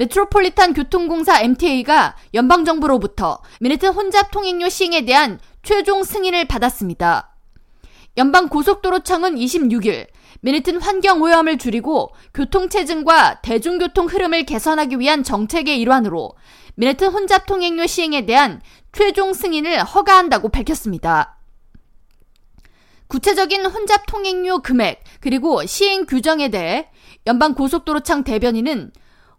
메트로폴리탄 교통공사 MTA가 연방정부로부터 맨해튼 혼잡 통행료 시행에 대한 최종 승인을 받았습니다. 연방고속도로청은 26일 맨해튼 환경 오염을 줄이고 교통체증과 대중교통 흐름을 개선하기 위한 정책의 일환으로 맨해튼 혼잡 통행료 시행에 대한 최종 승인을 허가한다고 밝혔습니다. 구체적인 혼잡 통행료 금액 그리고 시행 규정에 대해 연방고속도로청 대변인은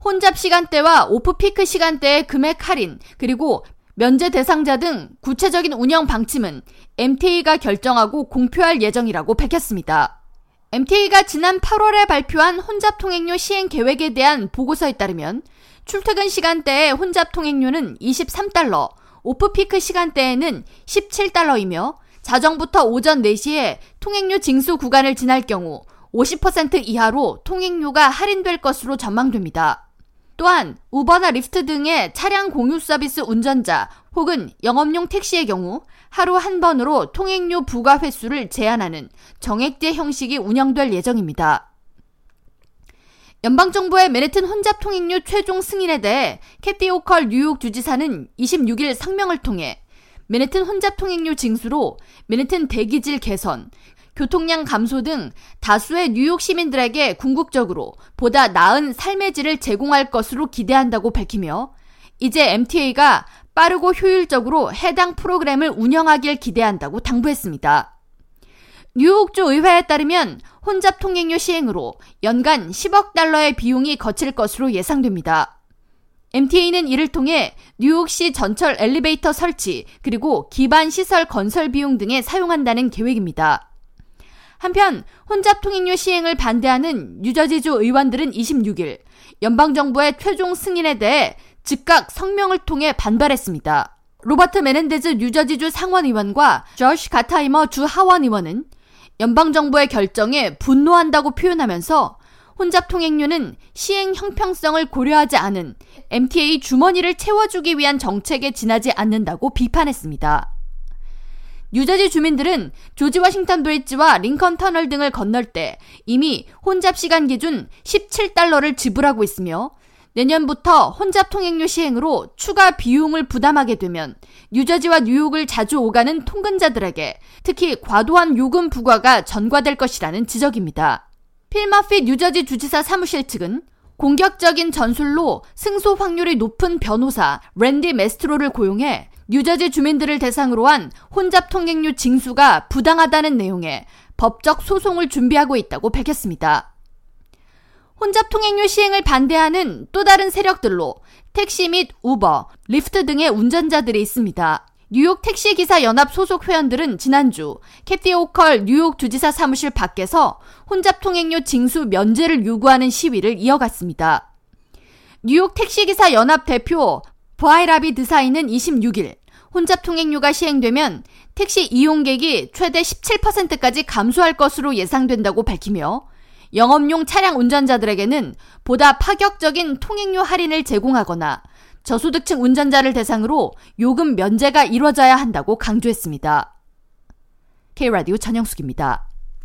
혼잡 시간대와 오프 피크 시간대의 금액 할인 그리고 면제 대상자 등 구체적인 운영 방침은 MTA가 결정하고 공표할 예정이라고 밝혔습니다. MTA가 지난 8월에 발표한 혼잡 통행료 시행 계획에 대한 보고서에 따르면 출퇴근 시간대의 혼잡 통행료는 23달러, 오프피크 시간대에는 17달러이며 자정부터 오전 4시에 통행료 징수 구간을 지날 경우 50% 이하로 통행료가 할인될 것으로 전망됩니다. 또한 우버나 리프트 등의 차량 공유 서비스 운전자 혹은 영업용 택시의 경우 하루 한 번으로 통행료 부과 횟수를 제한하는 정액제 형식이 운영될 예정입니다. 연방정부의 맨해튼 혼잡 통행료 최종 승인에 대해 캐시 호컬 뉴욕 주지사는 26일 성명을 통해 맨해튼 혼잡 통행료 징수로 맨해튼 대기질 개선, 교통량 감소 등 다수의 뉴욕 시민들에게 궁극적으로 보다 나은 삶의 질을 제공할 것으로 기대한다고 밝히며 이제 MTA가 빠르고 효율적으로 해당 프로그램을 운영하길 기대한다고 당부했습니다. 뉴욕주 의회에 따르면 혼잡 통행료 시행으로 연간 10억 달러의 비용이 거칠 것으로 예상됩니다. MTA는 이를 통해 뉴욕시 전철 엘리베이터 설치 그리고 기반 시설 건설 비용 등에 사용한다는 계획입니다. 한편 혼잡 통행료 시행을 반대하는 뉴저지주 의원들은 26일 연방정부의 최종 승인에 대해 즉각 성명을 통해 반발했습니다. 로버트 메넨데즈 뉴저지주 상원의원과 저시 가타이머 주 하원의원은 연방정부의 결정에 분노한다고 표현하면서 혼잡 통행료는 시행 형평성을 고려하지 않은 MTA 주머니를 채워주기 위한 정책에 지나지 않는다고 비판했습니다. 뉴저지 주민들은 조지 워싱턴 브릿지와 링컨 터널 등을 건널 때 이미 혼잡 시간 기준 17달러를 지불하고 있으며 내년부터 혼잡 통행료 시행으로 추가 비용을 부담하게 되면 뉴저지와 뉴욕을 자주 오가는 통근자들에게 특히 과도한 요금 부과가 전가될 것이라는 지적입니다. 필 머피 뉴저지 주지사 사무실 측은 공격적인 전술로 승소 확률이 높은 변호사 랜디 마스트로를 고용해 뉴저지 주민들을 대상으로 한 혼잡 통행료 징수가 부당하다는 내용의 법적 소송을 준비하고 있다고 밝혔습니다. 혼잡 통행료 시행을 반대하는 또 다른 세력들로 택시 및 우버, 리프트 등의 운전자들이 있습니다. 뉴욕 택시기사 연합 소속 회원들은 지난주 캐시 호컬 뉴욕 주지사 사무실 밖에서 혼잡 통행료 징수 면제를 요구하는 시위를 이어갔습니다. 뉴욕 택시기사 연합 대표 바이라비 데사이는 26일 혼잡 통행료가 시행되면 택시 이용객이 최대 17%까지 감소할 것으로 예상된다고 밝히며 영업용 차량 운전자들에게는 보다 파격적인 통행료 할인을 제공하거나 저소득층 운전자를 대상으로 요금 면제가 이뤄져야 한다고 강조했습니다. K라디오 전영숙입니다.